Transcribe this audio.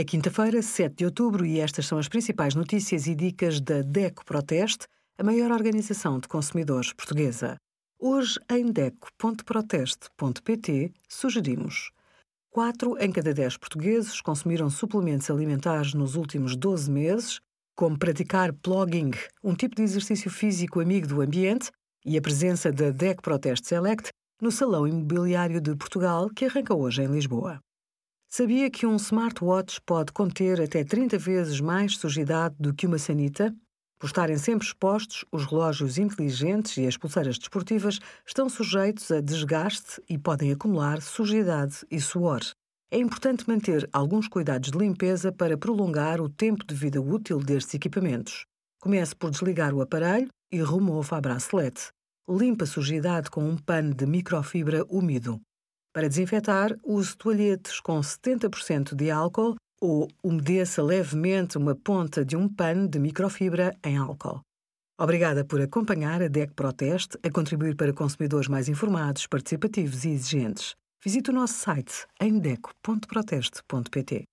É quinta-feira, 7 de outubro, e estas são as principais notícias e dicas da DECO Proteste, a maior organização de consumidores portuguesa. Hoje, em DECO.proteste.pt, sugerimos 4 em cada 10 portugueses consumiram suplementos alimentares nos últimos 12 meses, como praticar plugging, um tipo de exercício físico amigo do ambiente, e a presença da DEC Proteste Select no Salão Imobiliário de Portugal, que arranca hoje em Lisboa. Sabia que um smartwatch pode conter até 30 vezes mais sujidade do que uma sanita? Por estarem sempre expostos, os relógios inteligentes e as pulseiras desportivas estão sujeitos a desgaste e podem acumular sujidade e suor. É importante manter alguns cuidados de limpeza para prolongar o tempo de vida útil destes equipamentos. Comece por desligar o aparelho e remova a bracelete. Limpa a sujidade com um pano de microfibra úmido. Para desinfetar, use toalhetes com 70% de álcool ou umedeça levemente uma ponta de um pano de microfibra em álcool. Obrigada por acompanhar a DEC Proteste a contribuir para consumidores mais informados, participativos e exigentes. Visite o nosso site em deco.proteste.pt.